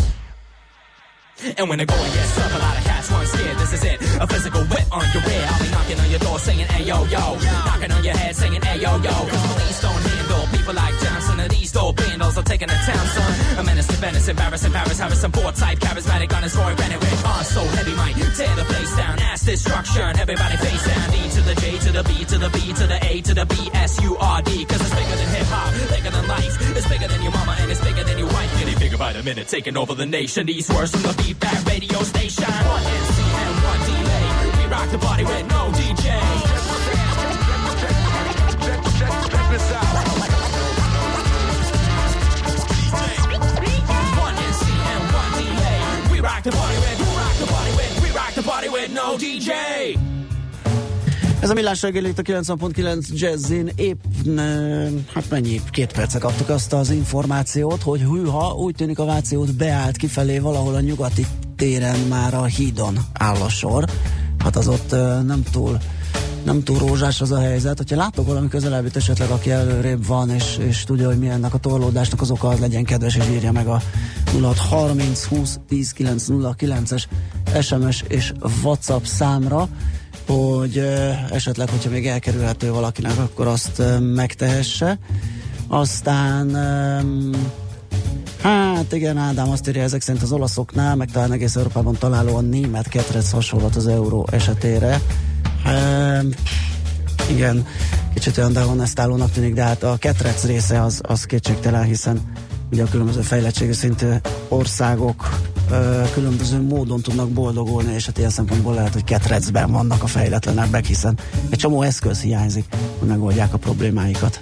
And when the going gets tough, a lot of cats weren't scared. This is it, a physical whip on your rear. I'll be knocking on your door saying, hey yo yo. Knocking on your head saying, hey yo yo. Cause police don't handle people like and these dope vandals are taking the town, son. A menace to Venice, embarrassing Paris, Harrison Ford type, charismatic on his Roy with on so heavy might tear the place down. Ass destruction, everybody face down. D to the J to the B to the B to the A to the B S U R D. Cause it's bigger than hip hop, bigger than life. It's bigger than your mama and it's bigger than your wife. Getting bigger by the minute, taking over the nation. These words from the beat back radio station. One NC and one delay. We rock the party with no DJ. Check this out. The party with, we rock the party with, we rock the party with no DJ. Ez a millás reggeli itt a 90.9 Jazzin épp, hát mennyi, két perce kaptuk azt az információt, hogy hűha, úgy tűnik a Váci út beállt kifelé valahol a nyugati téren már a hídon áll a sor. Hát az ott nem túl nem túl rózsás az a helyzet. Hogyha látok valami közelebbit esetleg, aki előrébb van, és, és tudja, hogy mi a torlódásnak az oka, az legyen kedves, és írja meg a 0630 20 10 909-es SMS és WhatsApp számra, hogy esetleg, hogyha még elkerülhető valakinek, akkor azt megtehesse. Aztán Hát igen, Ádám azt írja, ezek szerint az olaszoknál, meg talán egész Európában találóan német ketrec hasonlat az euró esetére. Ehm, igen, kicsit olyan dehonestálónak tűnik, de hát a ketrec része az, az kétségtelen, hiszen ugye a különböző fejlettségi szintű országok ö, különböző módon tudnak boldogulni, és hát ilyen szempontból lehet, hogy ketrecben vannak a fejletlenebbek, hiszen egy csomó eszköz hiányzik, hogy megoldják a problémáikat.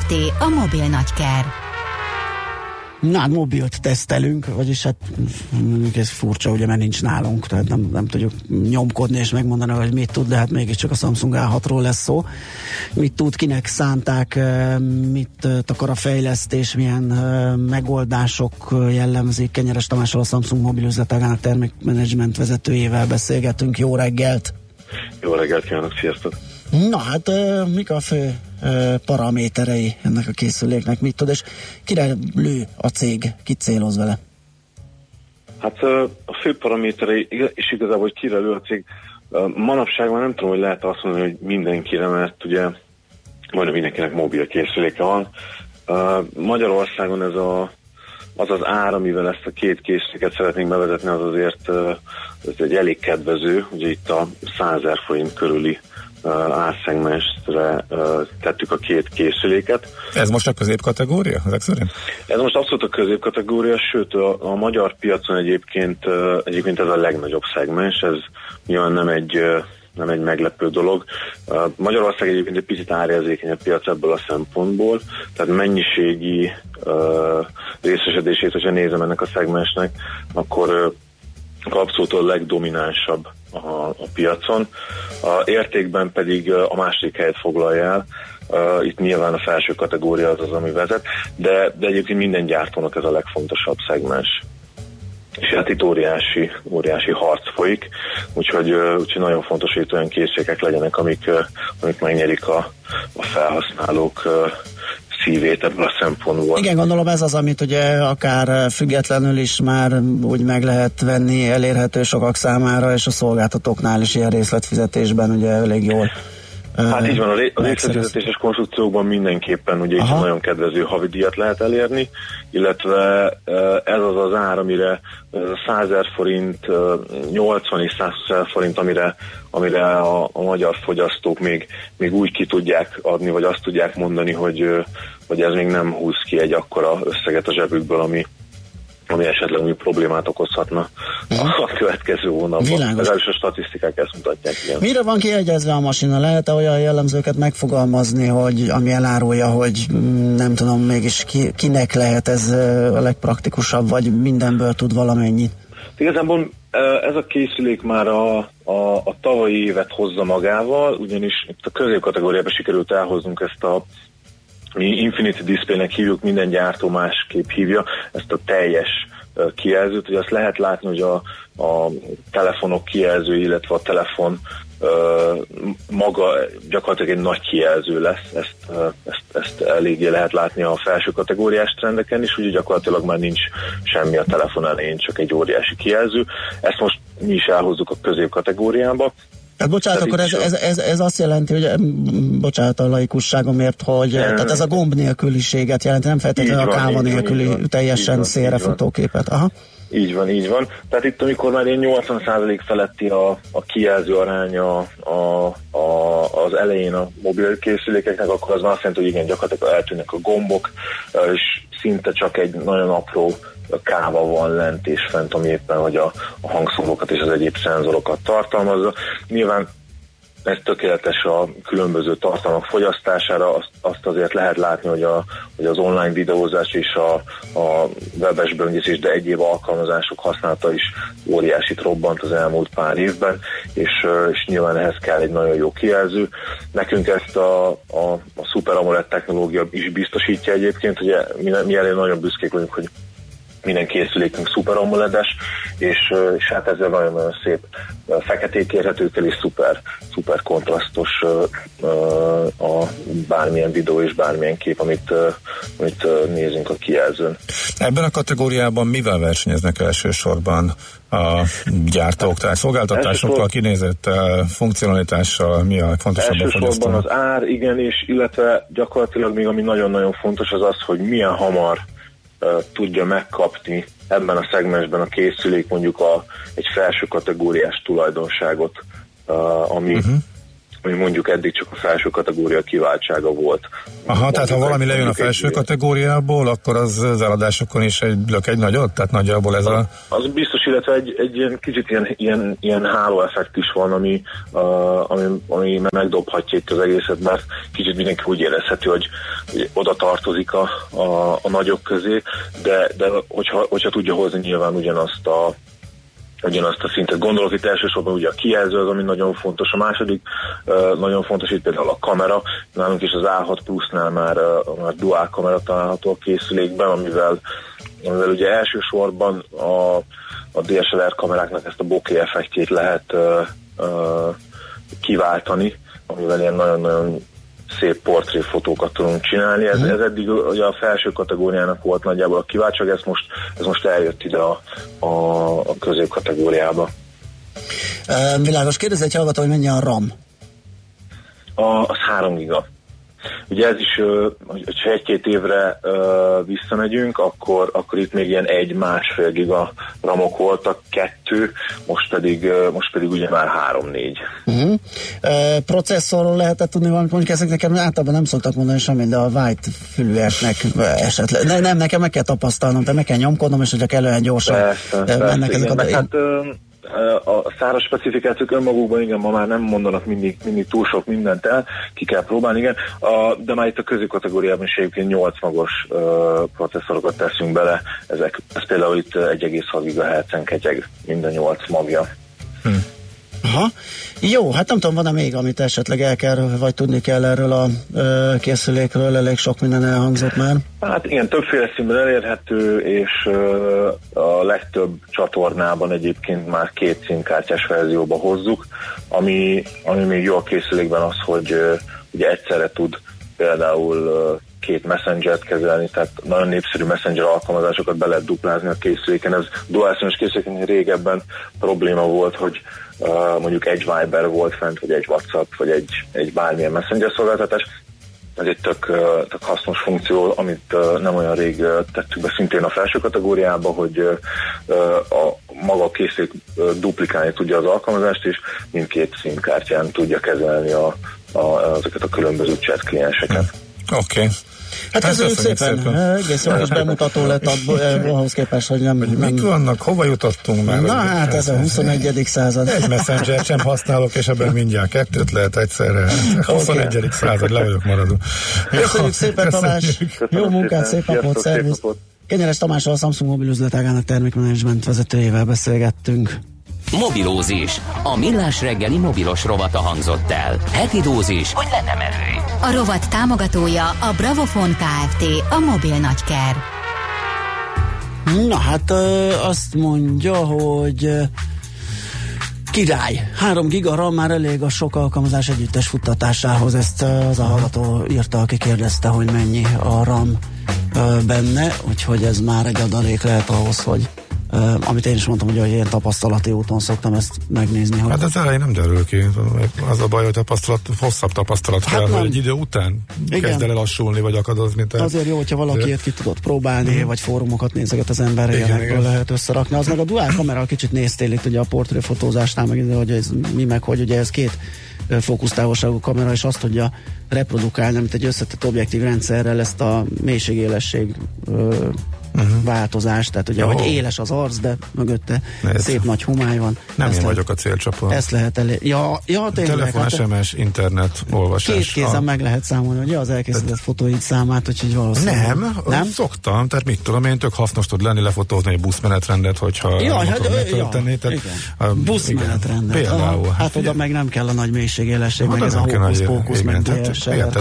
A mobil nagyker. Na, hát mobilt tesztelünk, vagyis hát ez furcsa, ugye, mert nincs nálunk, tehát nem, nem tudjuk nyomkodni és megmondani, hogy mit tud, de hát mégiscsak a Samsung A6-ról lesz szó. Mit tud, kinek szánták, eh, mit eh, takar a fejlesztés, milyen eh, megoldások jellemzik. Kenyeres Tamással a Samsung mobil üzletágának termékmenedzsment vezetőjével beszélgetünk. Jó reggelt! Jó reggelt kívánok, sziasztok! Na hát, mik a fő paraméterei ennek a készüléknek, mit tud, és kire lő a cég, ki céloz vele? Hát a fő paraméterei, és igazából, hogy kire lő a cég, manapság már nem tudom, hogy lehet azt mondani, hogy mindenkire, mert ugye majdnem mindenkinek mobil készüléke van. Magyarországon ez a az az ár, amivel ezt a két készüléket szeretnénk bevezetni, az azért ez egy elég kedvező, ugye itt a 100 000 forint körüli uh, árszegmensre uh, tettük a két készüléket. Ez most a középkategória, ezek szerint? Ez most abszolút a középkategória, sőt a, a magyar piacon egyébként, uh, egyébként ez a legnagyobb szegmens, ez nyilván nem egy, uh, nem egy meglepő dolog. Uh, Magyarország egyébként egy picit árérzékenyebb piac ebből a szempontból, tehát mennyiségi uh, részesedését, hogyha nézem ennek a szegmensnek, akkor uh, abszolút a legdominánsabb a, a piacon. A értékben pedig a második helyet foglalja el. Uh, itt nyilván a felső kategória az az, ami vezet, de, de egyébként minden gyártónak ez a legfontosabb szegmens. És hát itt óriási, óriási harc folyik, úgyhogy, úgyhogy nagyon fontos, hogy itt olyan készségek legyenek, amik, amik megnyerik a, a felhasználók uh, szívét ebből a szempontból. Igen, gondolom ez az, amit ugye akár függetlenül is már úgy meg lehet venni, elérhető sokak számára, és a szolgáltatóknál is ilyen részletfizetésben ugye elég jól Hát így van, a, ré- a részletfizetéses konstrukciókban mindenképpen ugye itt nagyon kedvező havidíjat lehet elérni, illetve ez az az ár, amire 100 ezer forint, 80 és 100 ezer forint, amire, amire a, a magyar fogyasztók még, még úgy ki tudják adni, vagy azt tudják mondani, hogy, hogy ez még nem húz ki egy akkora összeget a zsebükből, ami, ami esetleg új problémát okozhatna a következő hónapban. Világos. Legalábbis a statisztikák ezt mutatják. Igen. Mire van kiegyezve a masina? Lehet-e olyan jellemzőket megfogalmazni, hogy ami elárulja, hogy mm, nem tudom, mégis ki, kinek lehet ez a legpraktikusabb, vagy mindenből tud valamennyit? Igazából ez a készülék már a, a, a tavalyi évet hozza magával, ugyanis itt a középkategóriában sikerült elhoznunk ezt a mi Infinity Display-nek hívjuk, minden gyártó másképp hívja, ezt a teljes kijelzőt, hogy azt lehet látni, hogy a, a telefonok kijelző, illetve a telefon maga gyakorlatilag egy nagy kijelző lesz, ezt, ezt, ezt eléggé lehet látni a felső kategóriás trendeken is, ugye gyakorlatilag már nincs semmi a telefon elején, csak egy óriási kijelző. Ezt most mi is elhozzuk a középkategóriába, Hát bocsánat, akkor ez, ez, ez, ez azt jelenti, hogy mm, bocsánat a laikusságomért, hogy Nem. tehát ez a gomb nélküliséget jelenti, nem feltétlenül a káva nélküli van. Teljesen van, szélre így van. futó képet. Aha. Így van, így van. Tehát itt, amikor már ilyen 80% feletti a, a kijelző aránya a, a, az elején a mobil készülékeknek, akkor az már azt jelenti, hogy igen, gyakorlatilag eltűnnek a gombok, és szinte csak egy nagyon apró káva van lent és fent, ami éppen hogy a, a hangszórókat és az egyéb szenzorokat tartalmazza. Nyilván ez tökéletes a különböző tartalmak fogyasztására, azt, azt azért lehet látni, hogy, a, hogy az online videózás és a, a webes böngészés, de egyéb alkalmazások használata is óriásit robbant az elmúlt pár évben, és, és nyilván ehhez kell egy nagyon jó kijelző. Nekünk ezt a, a, a Super AMOLED technológia is biztosítja egyébként, ugye mi, mi elég nagyon büszkék vagyunk, hogy minden készülékünk szuper amoledes, és, és hát ezzel nagyon-nagyon szép feketék érhetőkkel és szuper, szuper kontrasztos a bármilyen videó és bármilyen kép, amit, amit nézünk a kijelzőn. Ebben a kategóriában mivel versenyeznek elsősorban a gyártók, tehát szolgáltatásokkal, kinézettel, funkcionalitással, mi a fontosabb a Elsősorban az ár, igen, és illetve gyakorlatilag még ami nagyon-nagyon fontos az az, hogy milyen hamar uh, tudja megkapni ebben a szegmensben a készülék mondjuk a, egy felső kategóriás tulajdonságot, ami, uh-huh. Ami mondjuk eddig csak a felső kategória kiváltsága volt. Aha, tehát ha Mondjuk valami lejön a mondjuk egy felső kategóriából, akkor az, az eladásokon is egy, lök egy nagyot? Tehát nagyjából ez a... Az biztos, illetve egy, egy ilyen kicsit ilyen, ilyen, ilyen hálóeffekt is van, ami, uh, ami, ami megdobhatja itt az egészet, mert kicsit mindenki úgy érezheti, hogy, hogy oda tartozik a, a, a nagyok közé, de, de hogyha, hogyha tudja hozni nyilván ugyanazt a ugyanazt a szintet. Gondolok itt elsősorban ugye a kijelző az, ami nagyon fontos. A második nagyon fontos itt például a kamera. Nálunk is az A6 Plus-nál már, már dual kamera található a készülékben, amivel, amivel ugye elsősorban a, a DSLR kameráknak ezt a bokeh effektjét lehet kiváltani, amivel ilyen nagyon-nagyon szép portréfotókat tudunk csinálni. Ez, ez eddig ugye a felső kategóriának volt nagyjából a kiváltság, ez most, ez most eljött ide a, a, a középkategóriába. E, világos, kérdez egy hallgató, hogy mennyi a RAM. A, az 3 giga. Ugye ez is, hogyha egy-két évre visszamegyünk, akkor, akkor itt még ilyen egy-másfél giga ramok voltak, kettő, most pedig, most pedig ugye már három-négy. Uh-huh. E, processzorról lehetett tudni valamit, mondjuk ezek nekem általában nem szoktak mondani semmit, de a white fülűeknek esetleg. Ne, nem, nekem meg kell tapasztalnom, de meg kell nyomkodnom, és hogyha kellően gyorsan Persze, e, persze, mennek ezek igen, a... meg hát a száraz specifikációk önmagukban igen, ma már nem mondanak mindig, mindig túl sok mindent el, ki kell próbálni, igen, a, de már itt a középkategóriában is egyébként 8 magos ö, processzorokat teszünk bele, ezek, ez például itt 1,6 GHz-en ketyeg minden 8 magja. Aha. Jó, hát nem tudom, van-e még, amit esetleg el kell, vagy tudni kell erről a ö, készülékről, elég sok minden elhangzott már. Hát igen, többféle színben elérhető, és ö, a legtöbb csatornában egyébként már két színkártyás verzióba hozzuk, ami, ami még jó a készülékben az, hogy ö, ugye egyszerre tud például két messengert kezelni, tehát nagyon népszerű messenger alkalmazásokat be lehet duplázni a készüléken. Ez dual készüléken régebben probléma volt, hogy uh, mondjuk egy Viber volt fent, vagy egy WhatsApp, vagy egy, egy bármilyen messenger szolgáltatás. Ez egy tök, tök hasznos funkció, amit nem olyan rég tettük be szintén a felső kategóriába, hogy a maga a duplikálni tudja az alkalmazást, és mindkét színkártyán tudja kezelni a, a, ezeket a különböző chat klienseket. Oké. Okay. Hát ez szépen. szépen. Egész jó kis bemutató lett ahhoz képest, hogy nem... Hogy nem... Mik vannak, hova jutottunk már? Na hát ez a 21. század. Egy messenger sem használok, és ebben mindjárt kettőt lehet egyszerre. 21. Okay. század, le vagyok maradó. Köszönjük szépen, Tamás. Jó munkát, szép napot, szervusz. Kenyeres Tamással a Samsung mobil üzletágának termékmenedzsment vezetőjével beszélgettünk. Mobilózis. A millás reggeli mobilos rovata hangzott el. Heti dózis, hogy lenne merő. A rovat támogatója a Bravofon Kft. A mobil nagyker. Na hát ö, azt mondja, hogy király. 3 giga RAM már elég a sok alkalmazás együttes futtatásához. Ezt az a hallgató írta, aki kérdezte, hogy mennyi a RAM benne, úgyhogy ez már egy adalék lehet ahhoz, hogy Uh, amit én is mondtam, hogy ilyen tapasztalati úton szoktam ezt megnézni. Hogy... Hát az elején nem derül ki. Az a baj, hogy tapasztalat, hosszabb tapasztalat hát kell, nem. hogy egy idő után Igen. kezd el lassulni, vagy akadozni. Tehát... Azért jó, hogyha valaki ilyet ki tudott próbálni, mm. vagy fórumokat nézeget az ember, ilyenekből lehet összerakni. Az meg a duál kamera kicsit néztél itt ugye a portréfotózásnál, meg hogy ez mi meg, hogy ugye ez két fókusztávolságú kamera, és azt tudja reprodukálni, mint egy összetett objektív rendszerrel ezt a mélységélesség uh-huh. változás, tehát ugye, oh. hogy éles az arc, de mögötte Ez szép nagy homály van. Nem ezt én vagyok a célcsoport. Ezt lehet elé... Ja, ja tényleg. Telefon, hát, SMS, internet, olvasás. Két kézen a... meg lehet számolni, hogy az elkészített te... fotóid számát, úgyhogy valószínűleg. Nem, nem, szoktam, tehát mit tudom én, tök hasznos tud lenni lefotózni egy buszmenetrendet, hogyha ja, hát, ja. Tehát, igen. buszmenetrendet. Például. Hát, hát oda meg nem kell a nagy mélységélesség, meg ez a hókusz-pókusz, meg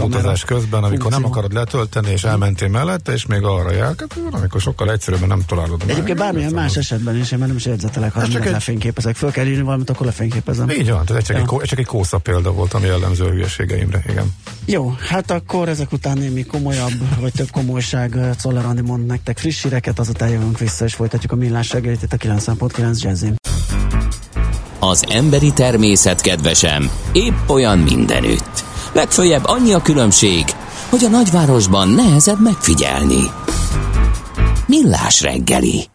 utazás közben, amikor nem akarod letölteni, és elmentél mellette, és még arra jár, amikor akkor sokkal egyszerűbben nem találod meg. Egyébként bármilyen más esetben is, én már nem is érzetelek, ha csak egy... lefényképezek. Föl kell írni valamit, akkor lefényképezem. Így van, tehát csak, ja. egy, csak egy kósza példa volt, ami jellemző a hülyeségeimre, igen. Jó, hát akkor ezek után némi komolyabb, vagy több komolyság Czoller Andi mond nektek friss híreket, azután jövünk vissza, és folytatjuk a millás reggelit itt a 9.9 Jazzin. Az emberi természet kedvesem, épp olyan mindenütt. Legfőjebb annyi a különbség, hogy a nagyvárosban nehezebb megfigyelni. Millás reggeli.